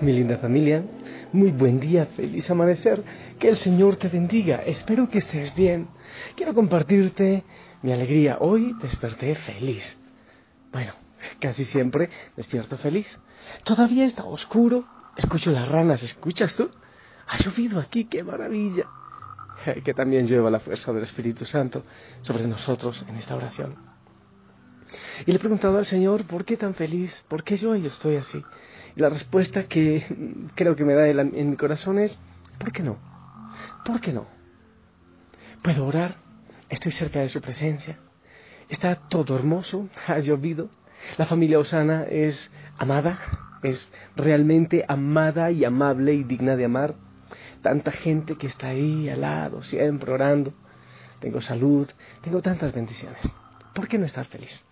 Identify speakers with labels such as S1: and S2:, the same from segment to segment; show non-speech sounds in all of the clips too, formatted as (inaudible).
S1: Mi linda familia, muy buen día, feliz amanecer, que el Señor te bendiga, espero que estés bien. Quiero compartirte mi alegría, hoy desperté feliz. Bueno, casi siempre despierto feliz. Todavía está oscuro, escucho las ranas, ¿escuchas tú? Ha llovido aquí, qué maravilla. Que también lleva la fuerza del Espíritu Santo sobre nosotros en esta oración. Y le he preguntado al Señor, ¿por qué tan feliz? ¿Por qué yo estoy así? la respuesta que (laughs) creo que me da en mi corazón es, ¿por qué no? ¿Por qué no? Puedo orar, estoy cerca de su presencia, está todo hermoso, (laughs) ha llovido, la familia Osana es amada, es realmente amada y amable y digna de amar. Tanta gente que está ahí al lado, siempre orando. Tengo salud, tengo tantas bendiciones. ¿Por qué no estar feliz?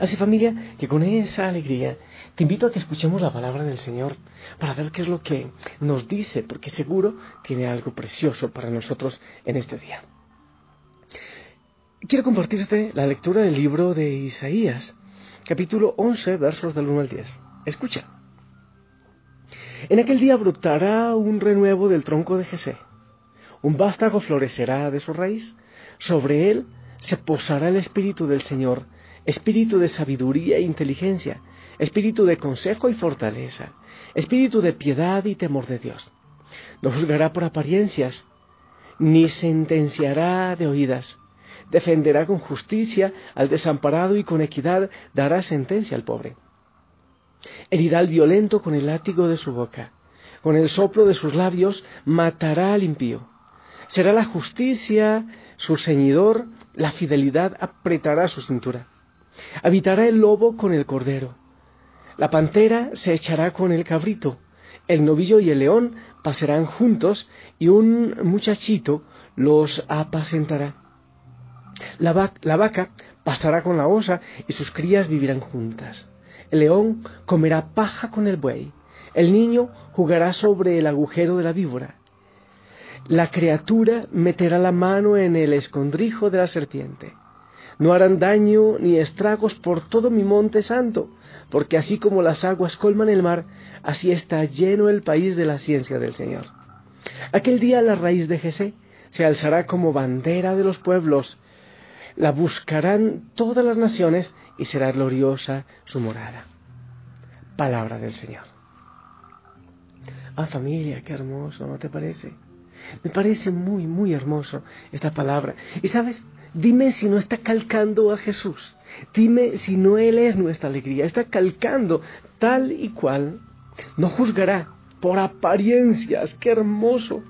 S1: Así familia, que con esa alegría te invito a que escuchemos la palabra del Señor para ver qué es lo que nos dice, porque seguro tiene algo precioso para nosotros en este día. Quiero compartirte la lectura del libro de Isaías, capítulo 11, versos del 1 al 10. Escucha. En aquel día brotará un renuevo del tronco de Jesé, un vástago florecerá de su raíz, sobre él se posará el espíritu del Señor, espíritu de sabiduría e inteligencia, espíritu de consejo y fortaleza, espíritu de piedad y temor de Dios. No juzgará por apariencias, ni sentenciará de oídas. Defenderá con justicia al desamparado y con equidad dará sentencia al pobre. Herirá al violento con el látigo de su boca, con el soplo de sus labios matará al impío. Será la justicia su ceñidor, la fidelidad apretará su cintura. Habitará el lobo con el cordero. La pantera se echará con el cabrito. El novillo y el león pasarán juntos y un muchachito los apacentará. La, vaca pasará con la osa y sus crías vivirán juntas. El león comerá paja con el buey. El niño jugará sobre el agujero de la víbora. La criatura meterá la mano en el escondrijo de la serpiente. No harán daño ni estragos por todo mi monte santo, porque así como las aguas colman el mar, así está lleno el país de la ciencia del Señor. Aquel día la raíz de Jesé se alzará como bandera de los pueblos, la buscarán todas las naciones y será gloriosa su morada. Palabra del Señor. Ah, familia, qué hermoso, ¿no te parece? Me parece muy, muy hermoso esta palabra. Y sabes, Dime si no está calcando a Jesús. Dime si no Él es nuestra alegría. Está calcando tal y cual. No juzgará por apariencias. Qué hermoso.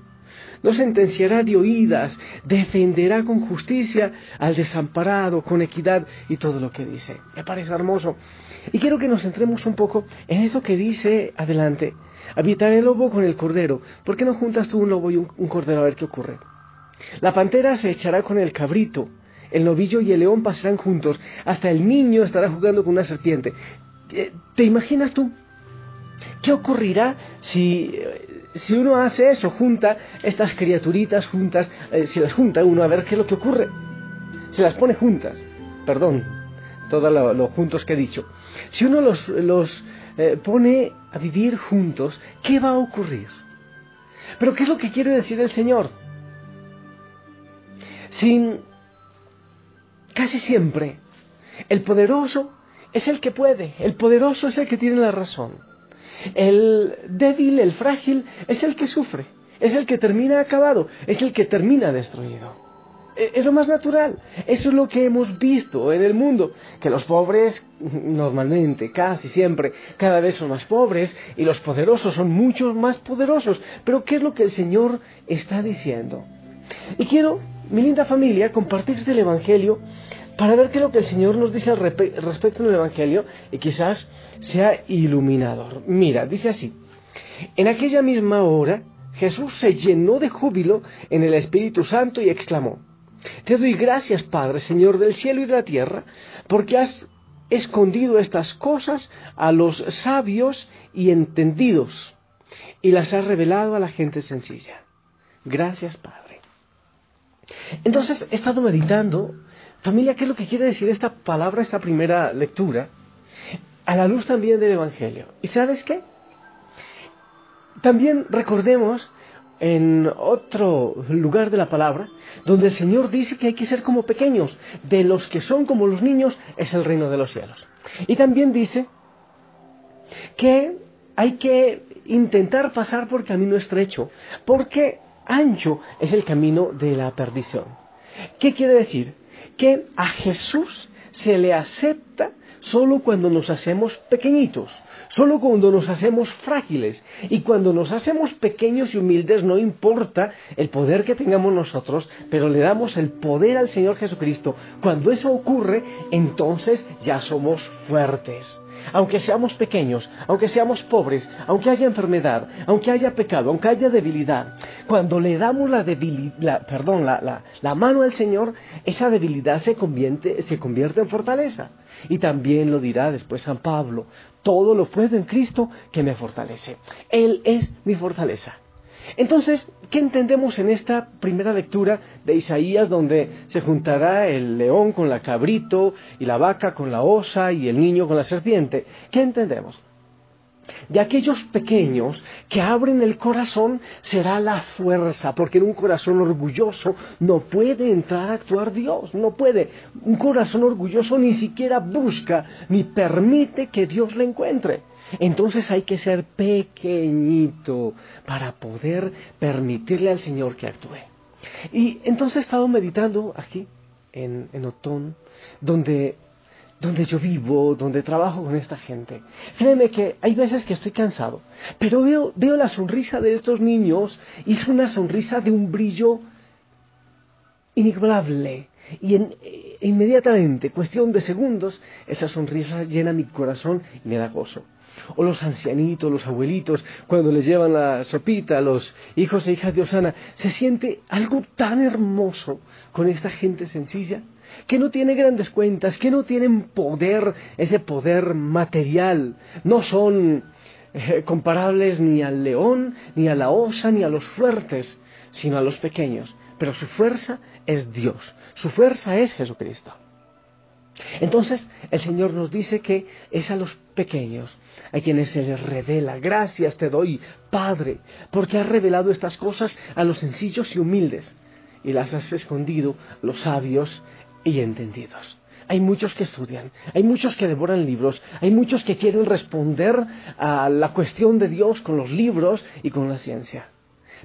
S1: No sentenciará de oídas. Defenderá con justicia al desamparado, con equidad y todo lo que dice. Me parece hermoso. Y quiero que nos centremos un poco en eso que dice adelante. Habitar el lobo con el cordero. ¿Por qué no juntas tú un lobo y un, un cordero a ver qué ocurre? La pantera se echará con el cabrito, el novillo y el león pasarán juntos, hasta el niño estará jugando con una serpiente. Eh, ¿Te imaginas tú? ¿Qué ocurrirá si, si uno hace eso, junta estas criaturitas juntas, eh, si las junta uno, a ver qué es lo que ocurre? Si las pone juntas, perdón, todos los lo juntos que he dicho. Si uno los, los eh, pone a vivir juntos, ¿qué va a ocurrir? Pero ¿qué es lo que quiere decir el Señor? Sin casi siempre el poderoso es el que puede, el poderoso es el que tiene la razón. El débil, el frágil es el que sufre, es el que termina acabado, es el que termina destruido. e, es lo más natural. Eso es lo que hemos visto en el mundo, que los pobres normalmente, casi siempre, cada vez son más pobres y los poderosos son mucho más poderosos. Pero ¿qué es lo que el Señor está diciendo? Y quiero, mi linda familia, compartirte el Evangelio para ver qué es lo que el Señor nos dice al respecto del Evangelio y quizás sea iluminador. Mira, dice así, en aquella misma hora Jesús se llenó de júbilo en el Espíritu Santo y exclamó, Te doy gracias, Padre, Señor del cielo y de la tierra, porque has escondido estas cosas a los sabios y entendidos y las has revelado a la gente sencilla. Gracias, Padre. Entonces he estado meditando, familia, ¿qué es lo que quiere decir esta palabra, esta primera lectura? A la luz también del Evangelio. ¿Y sabes qué? También recordemos en otro lugar de la palabra, donde el Señor dice que hay que ser como pequeños, de los que son como los niños es el reino de los cielos. Y también dice que hay que intentar pasar por camino estrecho, porque ancho es el camino de la perdición. ¿Qué quiere decir? Que a Jesús se le acepta solo cuando nos hacemos pequeñitos, solo cuando nos hacemos frágiles. Y cuando nos hacemos pequeños y humildes, no importa el poder que tengamos nosotros, pero le damos el poder al Señor Jesucristo. Cuando eso ocurre, entonces ya somos fuertes aunque seamos pequeños, aunque seamos pobres, aunque haya enfermedad, aunque haya pecado, aunque haya debilidad, cuando le damos la, la, mano al Señor, esa debilidad se convierte, se convierte en fortaleza. Y también lo dirá después San Pablo, todo lo puedo en Cristo que me fortalece. Él es mi fortaleza. Entonces, ¿qué entendemos en esta primera lectura de Isaías donde se juntará el león con la cabrito y la vaca con la osa y el niño con la serpiente? ¿Qué entendemos? De aquellos pequeños que abren el corazón será la fuerza, porque en un corazón orgulloso no puede entrar a actuar Dios, no puede. Un corazón orgulloso ni siquiera busca ni permite que Dios le encuentre. Entonces hay que ser pequeñito para poder permitirle al Señor que actúe. Y entonces he estado meditando aquí, en, Otón, donde, donde yo vivo, donde trabajo con esta gente. Créeme que hay veces que estoy cansado, pero veo, veo la sonrisa de estos niños y es una sonrisa de un brillo inigualable. Y en, eh, inmediatamente, cuestión de segundos, esa sonrisa llena mi corazón y me da gozo o los ancianitos, los abuelitos, cuando les llevan la sopita a los hijos e hijas de Osana, se siente algo tan hermoso con esta gente sencilla, que no tiene grandes cuentas, que no tienen poder, ese poder material, no son eh, comparables ni al león, ni a la osa, ni a los fuertes, sino a los pequeños. Pero su fuerza es Dios, su fuerza es Jesucristo. Entonces el Señor nos dice que es a los pequeños a quienes se les revela. Gracias te doy, Padre, porque has revelado estas cosas a los sencillos y humildes y las has escondido a los sabios y entendidos. Hay muchos que estudian, hay muchos que devoran libros, hay muchos que quieren responder a la cuestión de Dios con los libros y con la ciencia.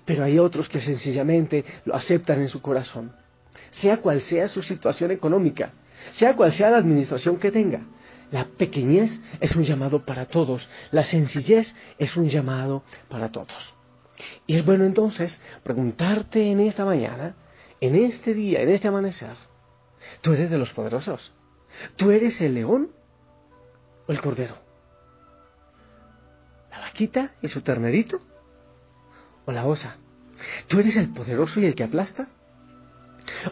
S1: Pero hay otros que sencillamente lo aceptan en su corazón, sea cual sea su situación económica sea cual sea la administración que tenga. La pequeñez es un llamado para todos, la sencillez es un llamado para todos. Y es bueno entonces preguntarte en esta mañana, en este día, en este amanecer, ¿tú eres de los poderosos? ¿Tú eres el león o el cordero? ¿La vaquita y su ternerito? ¿O la osa? ¿Tú eres el poderoso y el que aplasta?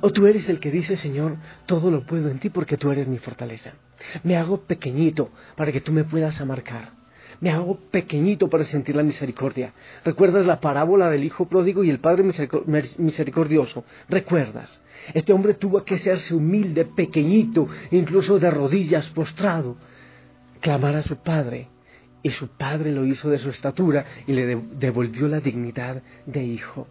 S1: O tú eres el que dice, Señor, todo lo puedo en ti porque tú eres mi fortaleza. Me hago pequeñito para que tú me puedas amarcar. Me hago pequeñito para sentir la misericordia. ¿Recuerdas la parábola del hijo pródigo y el padre misericordioso? ¿Recuerdas? Este hombre tuvo que hacerse humilde, pequeñito, incluso de rodillas, postrado, clamar a su padre. Y su padre lo hizo de su estatura y le devolvió la dignidad de hijo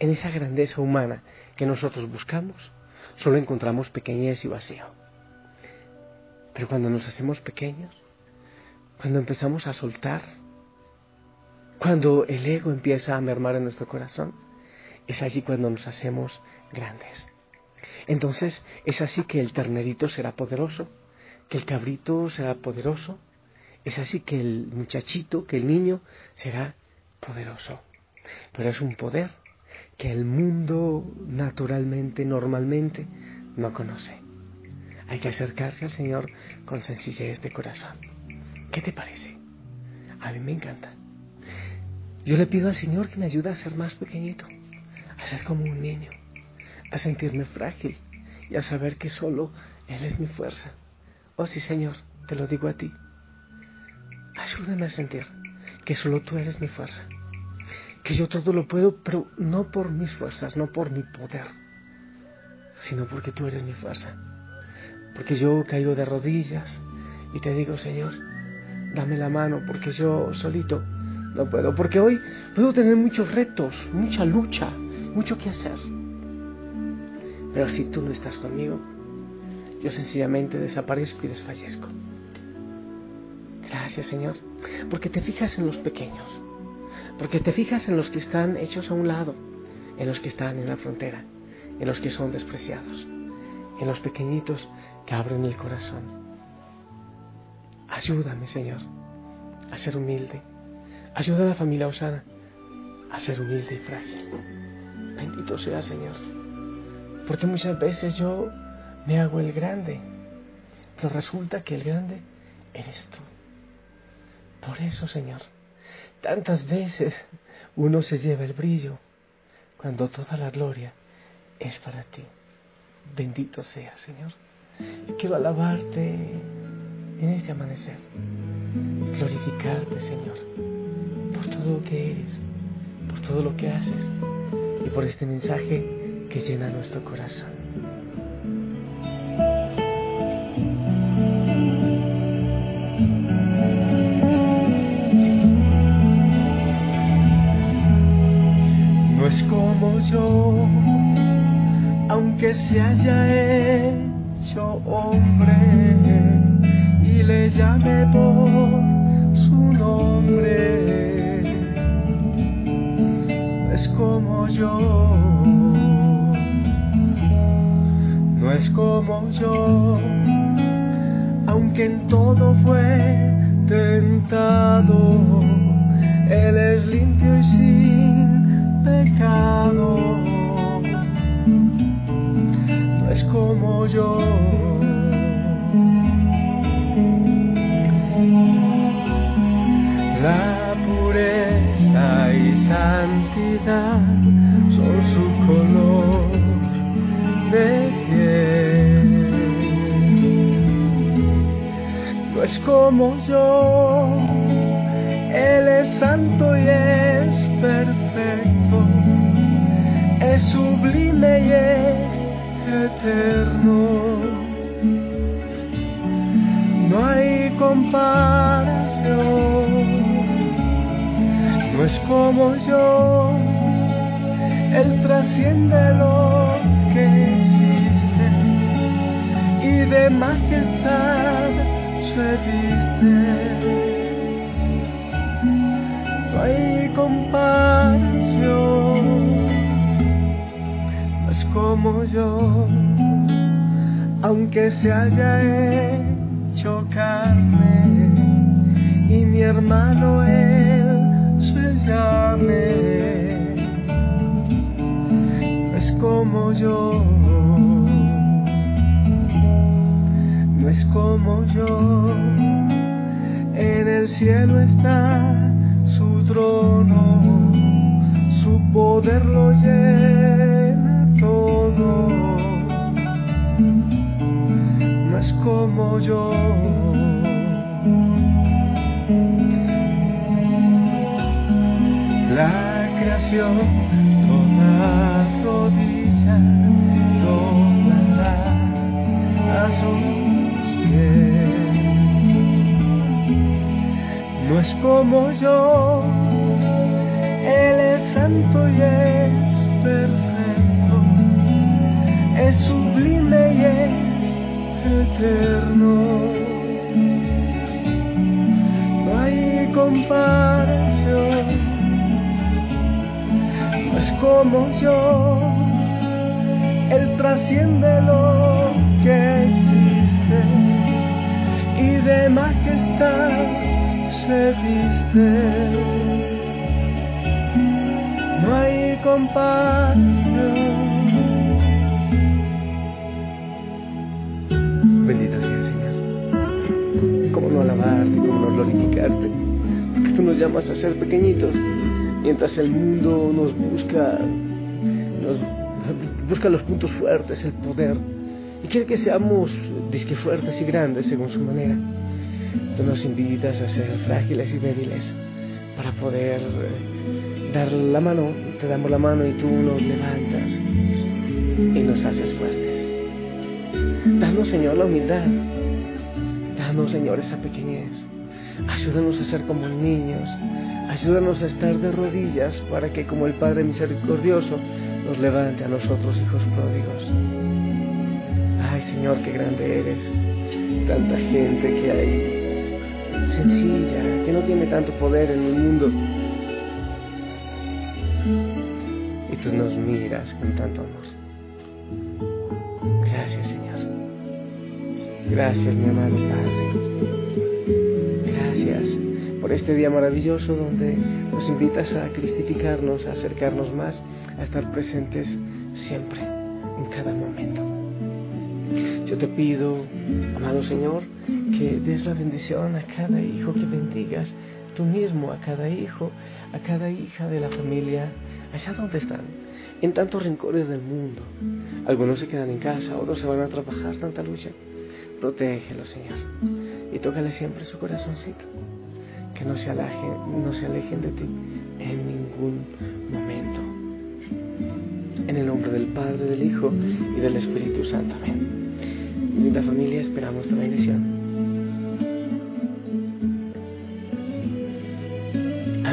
S1: en esa grandeza humana que nosotros buscamos, solo encontramos pequeñez y vacío. Pero cuando nos hacemos pequeños, cuando empezamos a soltar, cuando el ego empieza a mermar en nuestro corazón, es allí cuando nos hacemos grandes. Entonces es así que el ternerito será poderoso, que el cabrito será poderoso, es así que el muchachito, que el niño será poderoso. Pero es un poder que el mundo naturalmente, normalmente, no conoce. Hay que acercarse al Señor con sencillez de corazón. ¿Qué te parece? A mí me encanta. Yo le pido al Señor que me ayude a ser más pequeñito, a ser como un niño, a sentirme frágil y a saber que solo Él es mi fuerza. Oh sí, Señor, te lo digo a ti. Ayúdame a sentir que solo tú eres mi fuerza, que yo todo lo puedo, pero no por mis fuerzas, no por mi poder, sino porque tú eres mi fuerza. Porque yo caigo de rodillas y te digo, Señor, dame la mano, porque yo solito no puedo, porque hoy puedo tener muchos retos, mucha lucha, mucho que hacer. Pero si tú no estás conmigo, yo sencillamente desaparezco y desfallezco. Gracias Señor, porque te fijas en los pequeños, porque te fijas en los que están hechos a un lado, en los que están en la frontera, en los que son despreciados, en los pequeñitos que abren el corazón. Ayúdame Señor a ser humilde, ayuda a la familia Osana a ser humilde y frágil. Bendito sea Señor, porque muchas veces yo me hago el grande, pero resulta que el grande eres tú. Por eso, Señor, tantas veces uno se lleva el brillo cuando toda la gloria es para ti. Bendito sea, Señor. Quiero alabarte en este amanecer, glorificarte, Señor, por todo lo que eres, por todo lo que haces y por este mensaje que llena nuestro corazón. Como yo, Él es santo y es perfecto. Es sublime y es eterno. No hay comparación, no es como yo, Él trasciende lo que existe. Y de majestad viste. No hay comparación como yo, aunque se haya hecho carne y mi hermano él se llame, es como yo, no es como yo, en el cielo está su trono, su poder lo llena todo. No es como yo. La creación, toda rodilla doblará a sus es como yo, Él es santo y es perfecto es sublime y es eterno. No hay comparación, no es como yo. Él trasciende lo que existe y de majestad No hay compasión. Bendito sea, Señor. ¿Cómo no alabarte, cómo no glorificarte? Porque tú nos llamas a ser pequeñitos mientras el mundo nos busca, nos busca los puntos fuertes, el poder, y quiere que seamos disque fuertes y grandes según su manera. Tú nos invitas a ser frágiles y débiles para poder eh, dar la mano, te damos la mano y tú nos levantas y nos haces fuertes. Danos, Señor, la humildad. Danos, Señor, esa pequeñez. Ayúdanos a ser como niños. Ayúdanos a estar de rodillas para que, como el Padre misericordioso, nos levante a nosotros, hijos pródigos. Ay, Señor, qué grande eres. Tanta gente que hay, sencilla, que no tiene tanto poder en el mundo. Y tú nos miras con tanto amor. Gracias, Señor. Gracias, mi amado Padre. Gracias por este día maravilloso donde nos invitas a cristificarnos, a acercarnos más, a estar presentes siempre, en cada momento. Yo te pido, amado Señor, que des la bendición a cada hijo, que bendigas tú mismo a cada hijo, a cada hija de la familia, allá donde están, en tantos rincones del mundo. Algunos se quedan en casa, otros se van a trabajar, tanta lucha. Protégelo, Señor, y tócale siempre su corazoncito, que no se alejen, no se alejen de ti en ningún momento. En el nombre del Padre, del Hijo y del Espíritu Santo. Amén. Linda familia, esperamos tu bendición.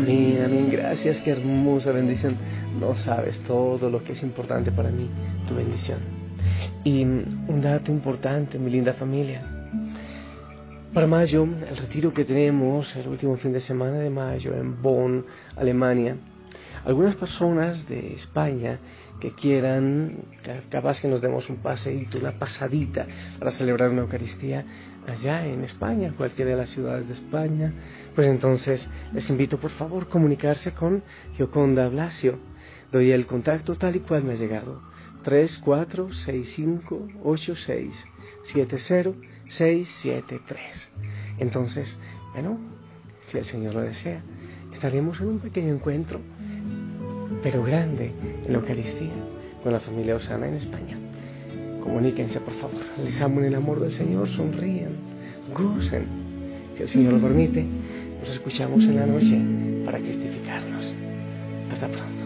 S1: Amén, amén. Gracias, qué hermosa bendición. No sabes todo lo que es importante para mí, tu bendición. Y un dato importante, mi linda familia. Para mayo, el retiro que tenemos, el último fin de semana de mayo en Bonn, Alemania, algunas personas de España que quieran, capaz que nos demos un paseíto, una pasadita para celebrar una Eucaristía allá en España, cualquiera de las ciudades de España, pues entonces les invito por favor comunicarse con Gioconda Blasio. Doy el contacto tal y cual me ha llegado. 346586700673. Entonces, bueno, si el Señor lo desea, estaremos en un pequeño encuentro pero grande en la Eucaristía con la familia Osana en España. Comuníquense, por favor. Les amo en el amor del Señor, sonríen, gocen. Si el Señor lo permite, nos escuchamos en la noche para cristificarnos. Hasta pronto.